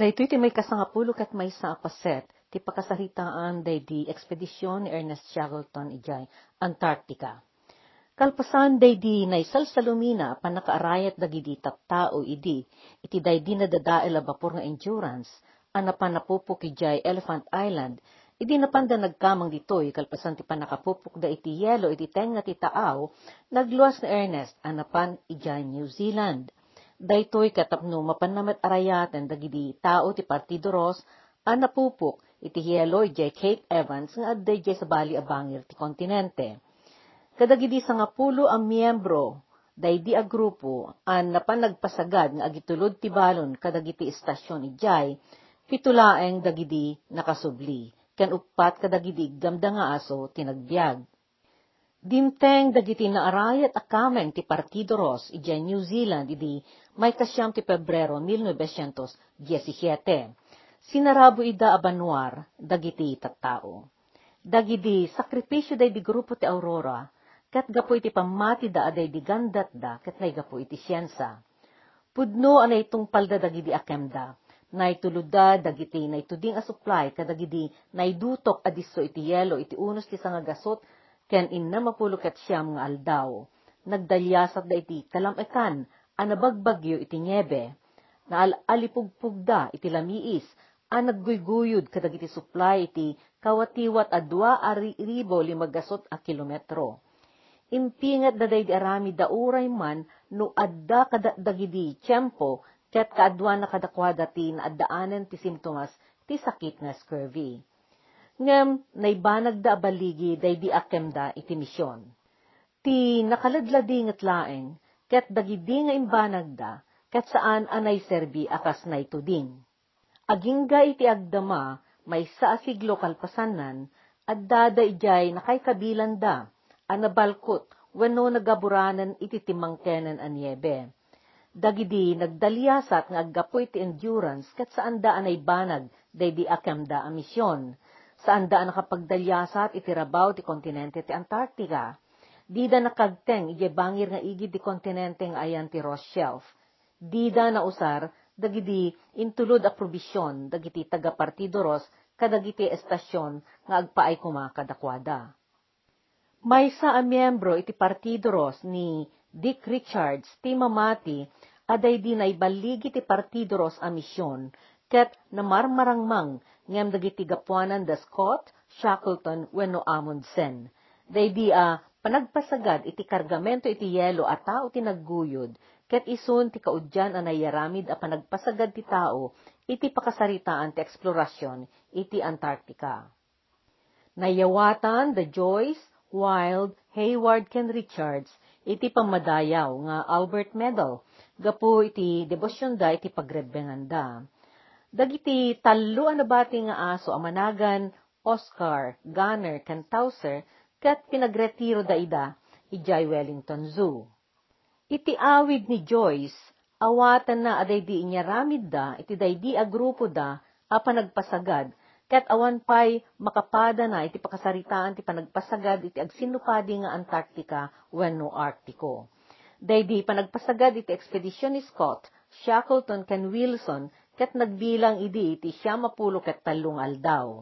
Daytoy ti may kasangapulo kat may sa apaset, ti pakasaritaan day di ekspedisyon ni Ernest Shackleton ijay, Antarctica. Kalpasan day di naisal sa lumina panakaarayat dagidi tattao idi, iti day di nadadael a bapor nga endurance, anapan napupok ijay Elephant Island, idi napanda nagkamang ditoy kalpasan ti panakapupok da iti yelo iti tenga ti taaw, nagluwas na Ernest anapan ijay New Zealand daytoy katapno mapanamet arayaten dagidi tao ti Partido Ros a napupok iti hielo ijay Cape Evans nga adday jay sa bali a bangir ti kontinente. Kadagidi sa nga pulo ang miyembro daydi a grupo an napanagpasagad nga agitulod ti balon kadagiti istasyon ijay pitulaeng dagidi nakasubli ken upat kadagidi gamda nga aso tinagbiag. Dimteng dagiti naarayat akameng ti Partido Ros ijay New Zealand idi may kasyam ti Pebrero 1917. Sinarabo ida abanwar dagiti tattao. Dagidi sakripisyo day di grupo ti Aurora kat gapo iti pamati da aday di gandat da kat nay gapo iti siyensa. Pudno anay tungpal da dagidi akemda naitulod da dagiti naituding a supply kadagidi naidutok adiso iti yelo iti unos ti sangagasot ken inna mapulukat siyam nga aldaw. Nagdalyasat da iti kalamekan, anabagbagyo iti nyebe. Naalipugpug da iti lamiis, a nagguyguyod kadag iti supply iti kawatiwat a dua ari ribo limagasot a kilometro. Impingat da day arami da uray man no adda kadagidi tiyempo ket kaadwa na kadakwada ti na addaanan ti simptomas ti sakit nga scurvy ngem naibanag da baligi day di akemda iti misyon. Ti nakaladladi ngat laeng, ket dagidi nga imbanag da, ket saan anay serbi akas na ituding. Agingga iti agdama, may sa asiglo kalpasanan, at dada ijay nakay kabilan da, anabalkot, wano nagaburanan iti timangkenan anyebe. Dagidi nagdalyasat nga aggapo iti endurance ket saan da anay banag day di akemda a misyon saan da nakapagdalyasat itirabaw ti kontinente ti Antarctica. Dida nakagteng ije bangir nga igid ti kontinente nga ayan ti Ross Shelf. Dida na usar dagiti intulod a probisyon dagiti taga Partido Ross kadagiti estasyon nga agpaay kuma kadakwada. May sa a miyembro iti Partido Ross ni Dick Richards ti mamati aday di na ibaligi ti Partido Ross a misyon ket namarmarangmang ngem dagiti gapuanan da Scott, Shackleton, wenno Amundsen. Daydi a panagpasagad iti kargamento iti yelo a tao ti nagguyod, ket isun ti kaudyan a nayaramid a panagpasagad ti tao iti pakasaritaan ti eksplorasyon iti Antarctica. Nayawatan the Joyce, Wild, Hayward ken Richards iti pamadayaw nga Albert Medal, gapo iti debosyon da iti pagrebbengan da Dagiti talo na bati nga aso amanagan Oscar, Gunner, Kentauser, kat pinagretiro da ida, ijay Wellington Zoo. Iti awid ni Joyce, awatan na aday di inya ramid da, iti day di a grupo da, a panagpasagad, kat awan pay makapada na iti pakasaritaan ti panagpasagad iti agsinupadi nga Antarctica wenno Arctico. Day di panagpasagad iti ekspedisyon ni Scott, Shackleton ken Wilson ket nagbilang idi iti siya mapulo ket talong aldaw.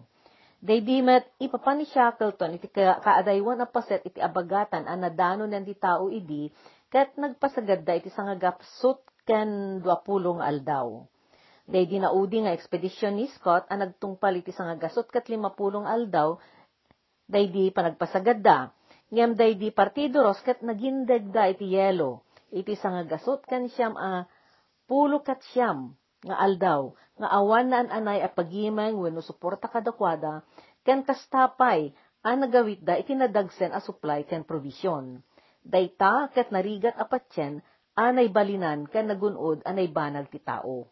Daydimet ipapan ni Shackleton iti kaadaywan a paset iti abagatan a nadano nan di tao idi ket nagpasagad da iti sangagapsut ken duapulong aldaw. Daydi naudi nga ekspedisyon ni Scott a nagtungpal iti sangagasot ket limapulong aldaw daydi panagpasagad da. Ngem daydi partido ros ket nagindeg da iti yelo iti sangagasot ken siyam a pulo ket siyam nga aldaw, nga awan na anay a pagimang wenno suporta kadakwada, ken kastapay, ang nagawit da itinadagsen a supply ken provision. Dayta ket narigat a patyen, anay balinan ken nagunod anay banag ti tao.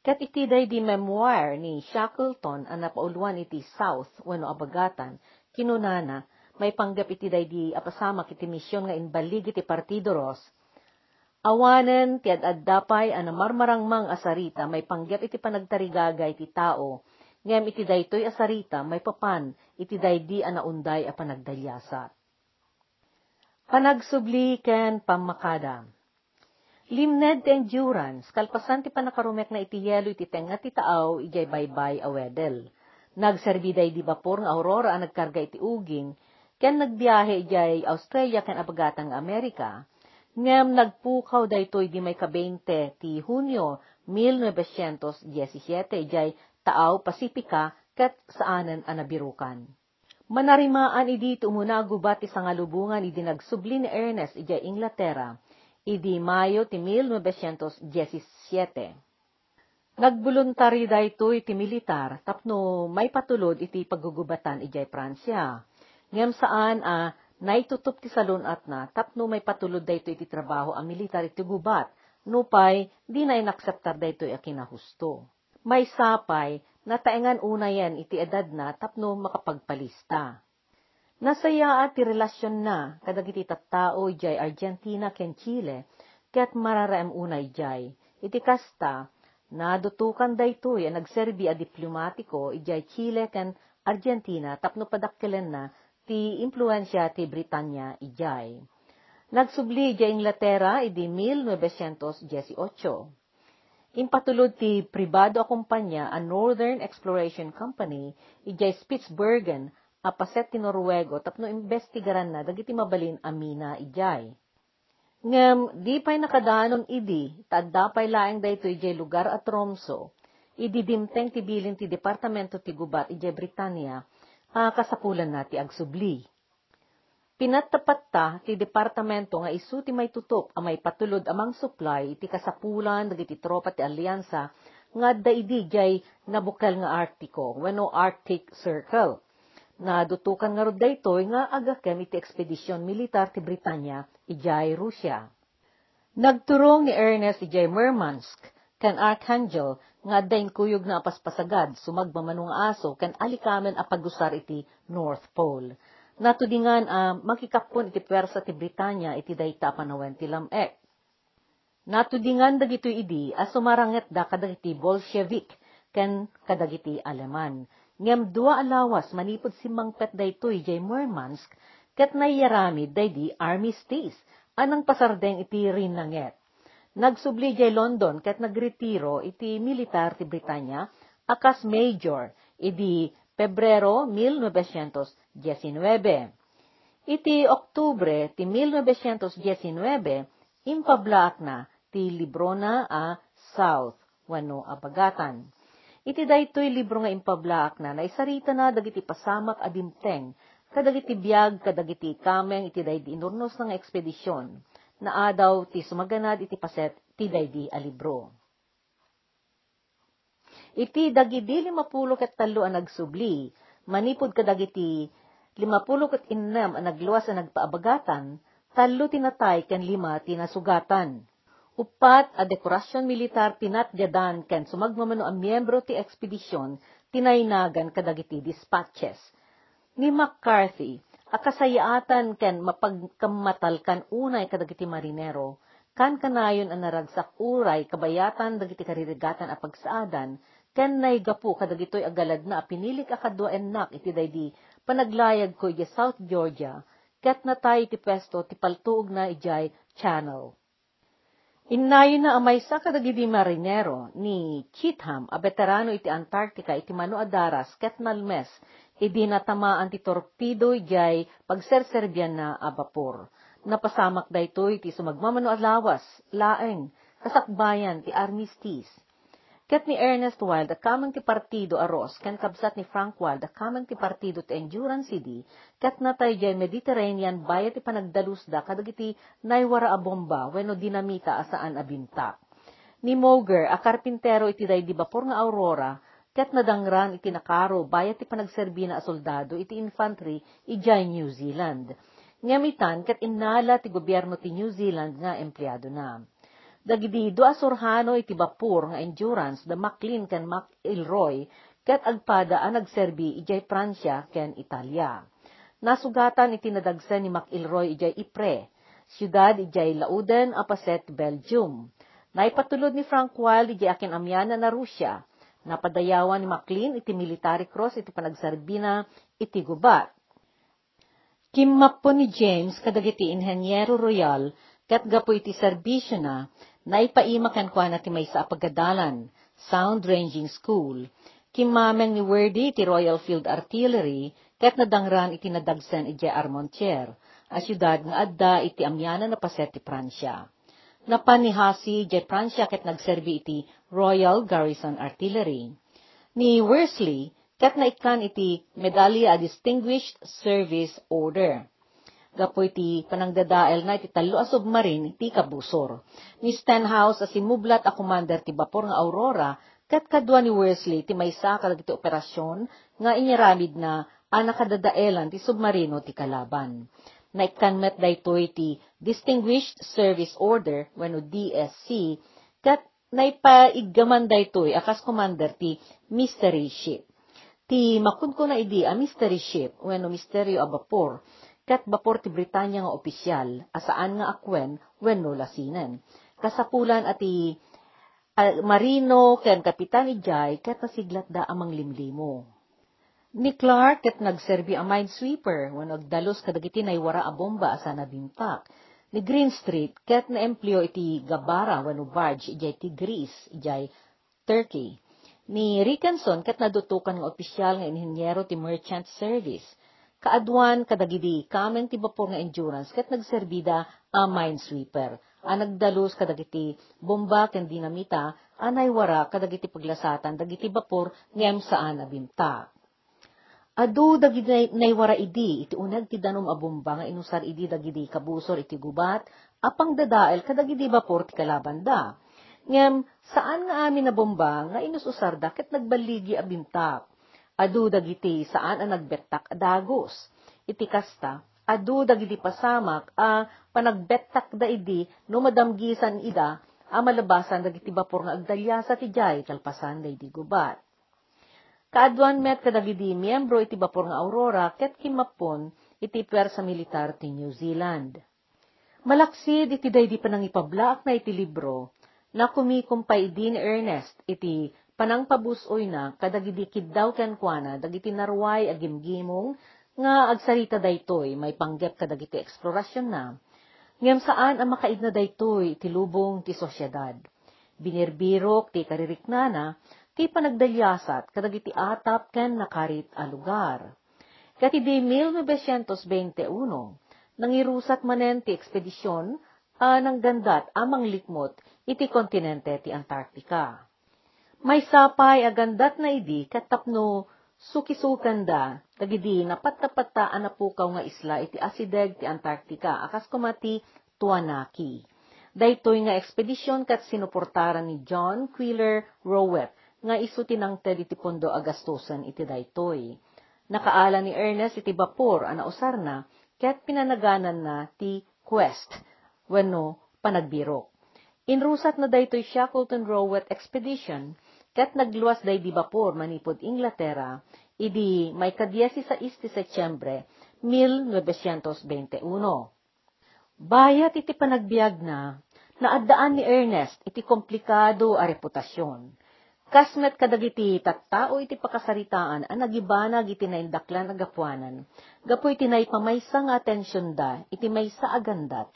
Ket iti day di memoir ni Shackleton ang napauluan iti South wenno abagatan, kinunana, may panggap iti day di apasamak iti misyon nga inbalig iti Partido Ros, Awanen ti ad-addapay a namarmarangmang asarita may panggap iti panagtarigagay ti tao, ngem iti daytoy asarita may papan iti daydi a naunday a panagdalyasa. Panagsubli ken pamakada. Limned ti endurance, kalpasan ti panakarumek na iti yelo iti tenga ti taaw, ijay baybay awedel. Nagserbi day di bapor nga aurora ang nagkarga iti uging, ken nagbiyahe ijay Australia ken abagatang Amerika, ngem nagpukaw daytoy di may kabente ti Hunyo 1917 ijay taaw Pasifika ket saanen anabirukan. Manarimaan idi umuna gubat ti sangalubungan idi nagsubli ni Ernest ijay Inglaterra, idi Mayo ti 1917. Nagbuluntari daytoy ti militar tapno may patulod iti paggugubatan ijay Pransya. Ngem saan a naitutup ti salon at na tapno may patulod daytoy iti trabaho a militar iti gubat nupay di na inakseptar daytoy a kinahusto. May sapay nataengan una yan iti edad na tapno makapagpalista. Nasaya at ti relasyon na kadagiti tattao ijay Argentina ken Chile ket mararaem unay jay. Iti kasta, nadutukan daytoy a nagserbi a diplomatiko ijay Chile ken Argentina tapno padakkelen na ti impluensya ti Britanya ijay. Nagsubli ijay Inglaterra idi 1918. Impatulod ti pribado a a Northern Exploration Company ijay Spitsbergen apaset ti Norwego tapno investigaran na dagiti mabalin amina ijay. Ngem, di pa'y nakadaanon idi, tagdapay laeng dayto ijay lugar at Tromso, idi dimteng ti bilin ti Departamento ti Gubat ijay Britanya, uh, kasapulan na ti agsubli. Pinatapat ta ti departamento nga isu ti may tutup a may patulod amang supply iti kasapulan dagiti tropa ti alyansa nga daidi jay nabukal nga artiko wenno Arctic Circle Nadutukan nga rod daytoy nga agakem iti ekspedisyon militar ti Britanya ijay Rusya. Nagturong ni Ernest ijay Murmansk kan Archangel nga dain kuyog na apaspasagad sumagmamanong aso kan alikamen a pagusar iti North Pole. Natudingan a uh, makikapon iti pwersa ti Britanya iti dayta panawen ti lamek. Natudingan dagito idi a sumaranget da kadagiti Bolshevik ken kadagiti Aleman ngem dua alawas manipod si mangpet daytoy jay Murmansk ket nayaramid daydi armistice anang pasardeng iti rinanget. Nagsubli jay London ket nagretiro iti militar ti Britanya akas major idi Pebrero 1919. Iti Oktubre ti 1919 impablaak na ti Librona a South wano abagatan. Iti daytoy libro nga impablaak na, naisarita na dagiti pasamak adimteng, kadagiti biyag, kadagiti kameng, iti daydi inurnos ng ekspedisyon, na adaw ti sumaganad iti paset, ti daydi a libro. Iti dagidi limapulo ket talo ang nagsubli, manipod kadagiti limapulo ket innam ang nagluwas ang nagpaabagatan, talo tinatay ken lima tinasugatan Upat a dekorasyon militar tinatyadan ken sumagmamano ang miyembro ti ekspedisyon tinaynagan kadagiti dispatches. Ni McCarthy, a kasayaatan ken mapagkamatal kan unay kadagiti marinero, kan kanayon ang naragsak uray kabayatan dagiti karirigatan a pagsaadan, ken naigapu kadagitoy agalad na pinilik a kadwa ennak iti daydi panaglayag ko iti South Georgia, ket natay ti pesto ti paltuog na ijay channel. Innayon na amay sa kadagidi marinero ni Cheatham, a veterano iti Antarctica iti mano adaras ket nalmes, idi natamaan ti torpedo jay pagserserbian na a vapor. Napasamak daytoy iti sumagmamano alawas, laeng, kasakbayan ti armistice Ket ni Ernest Wild, a kamang ti partido aros, ken kabsat ni Frank Wild, a kamang ti partido ti Endurance City, ket natay jay Mediterranean bayat ti panagdalusda kadagiti naywara a bomba wenno dinamita asaan abinta. Ni Moger, a karpintero iti day di bapor nga Aurora, ket nadangran iti nakaro bayat ti panagserbi na a soldado iti infantry ijay New Zealand. Ngamitan ket innala ti gobyerno ti New Zealand nga empleyado na. Dagidi do asurhano iti bapur nga endurance da Maclean ken McIlroy ket agpada ang nagserbi ijay Pransya ken Italia. Nasugatan iti nadagsen ni McIlroy ijay Ipre, siyudad ijay Lauden apaset Belgium. Naipatulod ni Frank Wild ijay akin amyana na Rusya. Napadayawan ni McLean iti military cross iti panagserbina iti gubat. Kimmak po ni James kadagiti Inhenyero Royal kat gapo iti serbisyo na Naipaima ken kwa na ti may sa apagadalan, Sound Ranging School, kimameng ni Wordy ti Royal Field Artillery, ket nadangran iti nadagsen iti Armontier, a syudad nga adda iti amyanan na paset ti Pransya. Napanihasi iti Pransya ket nagserbi iti Royal Garrison Artillery. Ni Worsley, ket naikan iti Medalya a Distinguished Service Order. Gapoy ti panangdadael na iti talo a submarine ti kabusor. Ni Stenhouse a simublat a commander ti bapor nga Aurora ket kadwa ni Worsley ti maysa kadag iti operasyon nga inyaramid na a nakadadaelan ti submarino ti kalaban. Naikan met daytoy ti Distinguished Service Order wenno DSC ket naipaiggaman daytoy akas commander ti Mystery Ship. Ti makunko na idi a mystery ship wenno misteryo a bapor ket bapor ti Britanya nga opisyal asaan nga akwen wenno lasinen. Kasapulan ati uh, marino ken kapitan ijay ket nasiglat da amang limlimo. Ni Clark ket nagserbi a minesweeper wenno agdalos kadagiti naywara a bomba asa nabimtak. Ni Greenstreet ket na empleo iti gabara wenno barge ijay ti Greece ijay Turkey ni Rickenson ket nadutukan nga opisyal nga inhinyero ti merchant service. Kaadwan kadagidi kameng ti bapor nga endurance ket nagserbida a minesweeper. A nagdalus kadagiti bomba ken dinamita anay wara kadagiti paglasatan dagiti bapor ngem saan abimta. Adu dagiti naywara idi iti uneg ti danom a bomba nga inusar idi dagiti kabusor iti gubat apang dadael kadagiti bapor ti kalabanda ngem saan nga amin na bomba nga inususar da ket nagbaligi a bimtak. Adu dagiti saan ang nagbettak dagos. Iti kasta, adu dagiti pasamak a panagbettak da idi no madamgisan ida a malabasan dagiti bapor nga agdalyasa ti jay kalpasan da idi gubat. Kaadwan met kadagidi miyembro iti bapor nga Aurora ket kimapon iti pwersa militar ti New Zealand. Malaksid iti daydi panangipablaak na iti libro na kumikumpay din Ernest iti panangpabusoy na kadagidikid daw ken kuana dagiti narway agimgimong nga agsarita daytoy may panggep kadagiti eksplorasyon na. Ngem saan ang makaid na daytoy ti lubong ti sosyedad. Binirbirok ti kaririknana ti panagdalyasat kadagiti atap ken nakarit a lugar. Kati di 1921, nangirusat manen ti ekspedisyon uh, ng gandat amang likmot iti kontinente ti Antarctica. May sapay agandat na idi katapno sukisukan da, dagidi napat-napata anapukaw nga isla iti asideg ti Antarctica akas kumati Tuanaki. Daytoy nga ekspedisyon kat sinuportaran ni John Quiller Rowett nga isu tinangted iti pondo agastusan iti daytoy. Nakaala ni Ernest iti bapor ana usar na ket pinanaganan na ti Quest wenno panagbirok. Inrusat na daytoy Shackleton Rowett Expedition, ket nagluwas day di bapor manipod Inglaterra, idi may kadyesi sa isti Setyembre, 1921. Bayat iti panagbiag na, naadaan ni Ernest iti komplikado a reputasyon. Kasmet kadagiti tattao iti pakasaritaan ang nagibanag iti naindaklan agapuanan, gapoy tinay pamaysa nga atensyon da iti maysa agandat,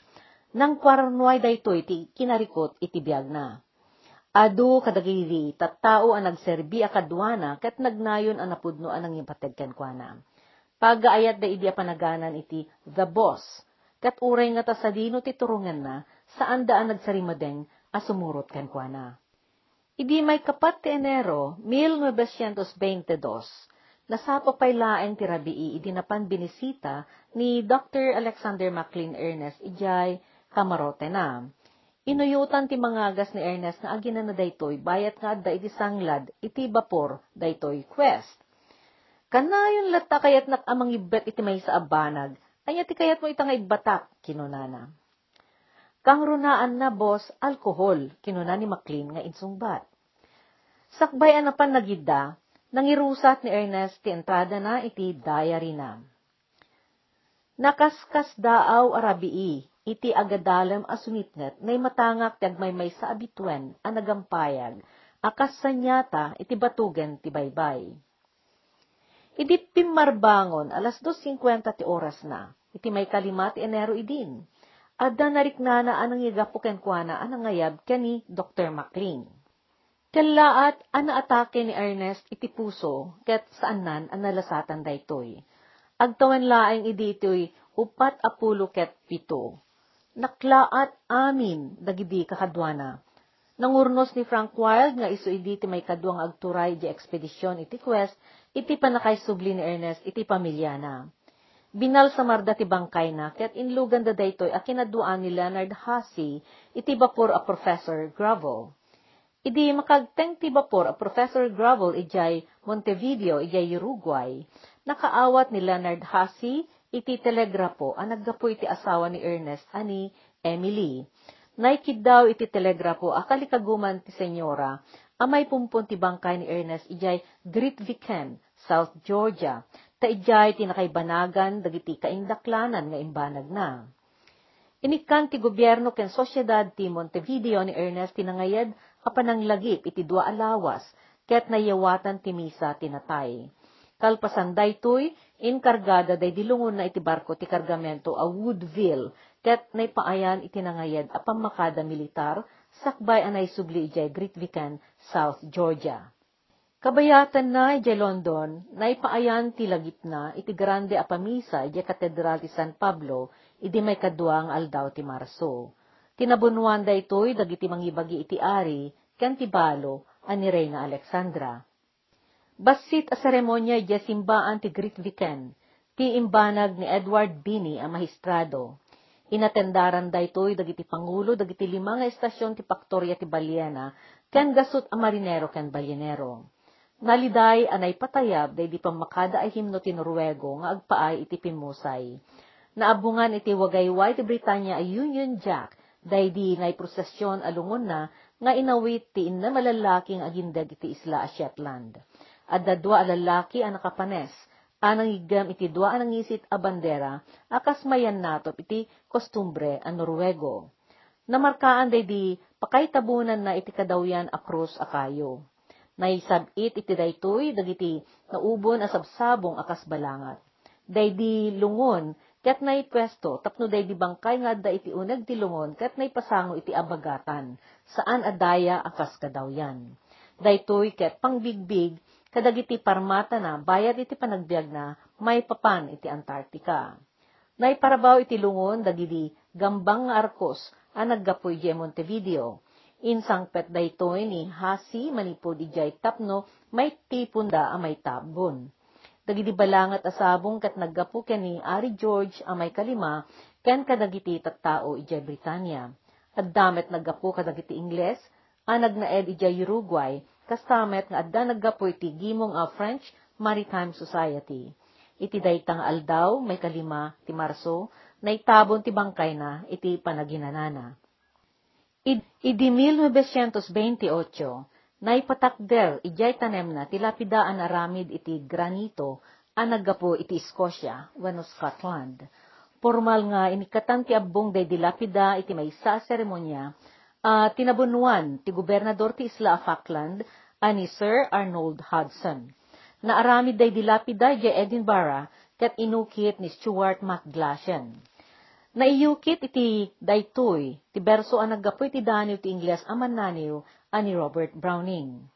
nang kwarnuay dayto iti kinarikot iti biyag na. Adu kadagiri tattao ang nagserbi a kadwana ket nagnayon ang napudno ang impateg ken kuana. Pagaayat da idi panaganan iti The Boss, ket uray nga tasadino ti turungan na saan daan nagsarimadeng asumurot ken kuana. Idi may kapat ti Enero 1922, nasapo pay laeng ti rabii idi napan binisita ni Dr. Alexander McLean Ernest ijay kamarote na. Inuyutan ti mangagas ni Ernest nga agina na daytoy bayat nga adda iti sanglad iti bapor daytoy quest. Kanayon latta kayat nak amang ibet iti may sa abanag, anya ti kayat mo itang ibatak, kinunana. Kang runaan na boss, alkohol, kinuna ni McLean nga insungbat. Sakbay anapan nagida, nangirusat ni Ernest ti entrada na iti diary na. Nakaskas daaw arabii, iti agadalem asunitnet nay matangak ti agmaymay sa abituen a nagampayag akas sanyata iti batugen ti baybay. Idi pimarbangon alas 2.50 ti oras na, iti may kalima ti Enero idin. Adda nariknana anang igapuken kuana anang ngayab kani Dr. McLean. Kalaat ana atake ni Ernest iti puso ket saan nan analasatan daytoy. Agtawan laeng idi itoy upat apulo ket pito. Naklaat amin dagidi kakadwana. Nangurnos ni Frank Wild nga iso idi ti may kaduang agturay di ekspedisyon iti quest iti panakay subli ni Ernest iti pamilyana. Binal sa marda ti bangkay na, ket inlugan da daytoy a ni Leonard Hussey, iti bapor a Professor Gravel. Idi makagteng ti bapor a Professor Gravel ijay Montevideo ijay Uruguay, nakaawat ni Leonard Hussey iti telegrapo a naggapo iti asawa ni Ernest ani Emily. Naikid daw iti telegrapo a kalikaguman ti senyora amay pumpon ti bangkay ni Ernest ijay Gritviken, South Georgia, ta ijay tinakaybanagan dagiti kaindaklanan nga imbanag na. Inikan ti gobyerno ken sosyedad ti Montevideo ni Ernest tinangayad apanang lagip iti dua alawas ket nayawatan ti misa tinatay. Kalpasan daytoy inkargada day dilungon na iti barko ti kargamento a Woodville ket naypaayan iti nangayad a pamakada militar sakbay anay subli ijay Gritviken, South Georgia. Kabayatan na iti London, naipaayan ti lagip na iti grande a pamisa iti katedral ti San Pablo, iti may kaduang aldaw ti Marso. Tinabunuan da ito'y dagiti mangibagi iti ari, ken ti balo, ani Reyna Alexandra. Basit a seremonya iti simbaan ti Weekend, ti imbanag ni Edward Bini a mahistrado. Inatendaran da ito'y dagiti pangulo, dagiti limang estasyon ti Paktorya ti Baliena, ken gasut a marinero ken balyenero. Naliday anay patayab day di pamakada ay himno ti Norwego nga agpaay iti pimusay. Naabungan iti wagayway ti Britanya ay Union Jack day di nay prosesyon alungon na nga inawit ti inna malalaking agindag iti isla a Shetland. At dadwa alalaki ang nakapanes, anang igam iti dua anang isit a bandera, akas mayan natop iti kostumbre a Norwego. Namarkaan day di pakaitabunan na iti kadawyan a krus a kayo naisabit iti daytoy dagiti naubon asabsabong akas balangat. Daydi lungon ket naipwesto tapno daydi bangkay nga da iti uneg ti lungon ket naipasango iti abagatan saan adaya akas kadawyan. Daytoy ket pangbigbig kadagiti parmata na bayad iti panagbiag na may papan iti Antarctica. Naiparabaw iti lungon dagiti gambang nga arkos a naggapoy di Montevideo Insang pet daytoy ni hasi manipod ijay tapno may tipunda a may tabon. Dagiti balangat asabong kat naggapu ken ni Ari George a may kalima ken kadagiti tattao ijay Britanya. At damet naggapu kadagiti Ingles a nagnaed ijay Uruguay kastamet nga adda naggapu iti gimong a French Maritime Society. Iti daytang aldaw may kalima ti Marso na itabon ti bangkay na iti panaginanana. Idi 1928, naipatakder ijay tanem na tilapidaan aramid iti granito ang naggapo iti Scotia, wano Scotland. Formal nga inikatan ti abong day dilapida iti may sa seremonya, uh, tinabunuan ti gobernador ti Isla Falkland ani Sir Arnold Hudson. Naaramid day dilapida iti Edinburgh ket inukit ni Stuart McGlashan. Naiyukit iti daytoy, ti berso ang naggapoy ti Daniel ti Ingles aman naniw ani Robert Browning.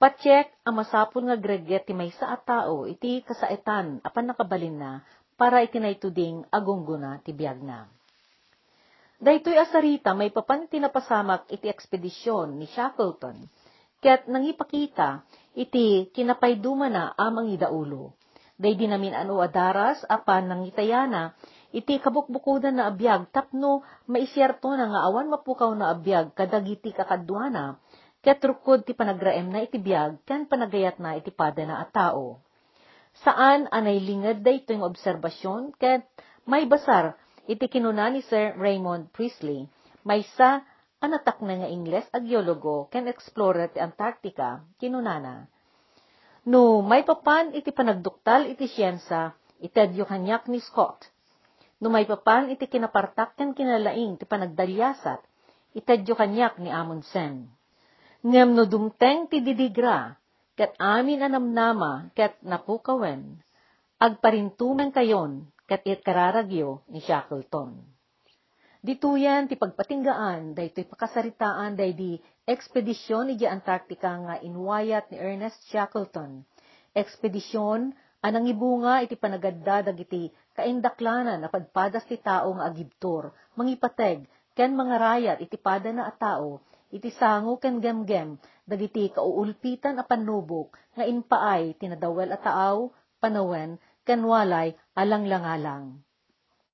Patsek ang masapul nga greget ti may sa tao iti kasaitan apan nakabalin na para iti naituding agungguna ti biyag na. Daytoy asarita may papan tinapasamak iti ekspedisyon ni Shackleton, ket nangipakita iti kinapayduma na amang idaulo. Day dinamin ano adaras apan nangitayana iti kabukbukudan na abiyag tapno maisyerto na nga awan mapukaw na abiyag kadagiti kakadwana ket rukod ti panagraem na iti biyag ken panagayat na iti pada na at tao. Saan anay lingad da ito yung obserbasyon ket may basar iti kinuna ni Sir Raymond Priestley may sa anatak na nga Ingles ag geologo ken explorer ti Antarctica kinunana. No may papan iti panagduktal iti siyensa itedyo kanyak ni Scott Numay papan iti kinapartak ken kinalaing ti panagdalyasat, itadyo kanyak ni Amundsen. Ngem no dumteng ti didigra, ket amin anamnama, ket napukawen, agparintumen kayon, ket it kararagyo ni Shackleton. Dituyan ti pagpatinggaan daytoy pakasaritaan day di ekspedisyon iti Antarctica nga inwayat ni Ernest Shackleton. Ekspedisyon anang ibunga iti panagadda dagiti kaindaklanan na padpadas ti tao nga agibtor, mangipateg, ken mga rayat iti pada na a tao, iti sango ken gemgem, dagiti kauulpitan a panubok, nga inpaay tinadawel a taaw, panawen, ken walay alanglangalang.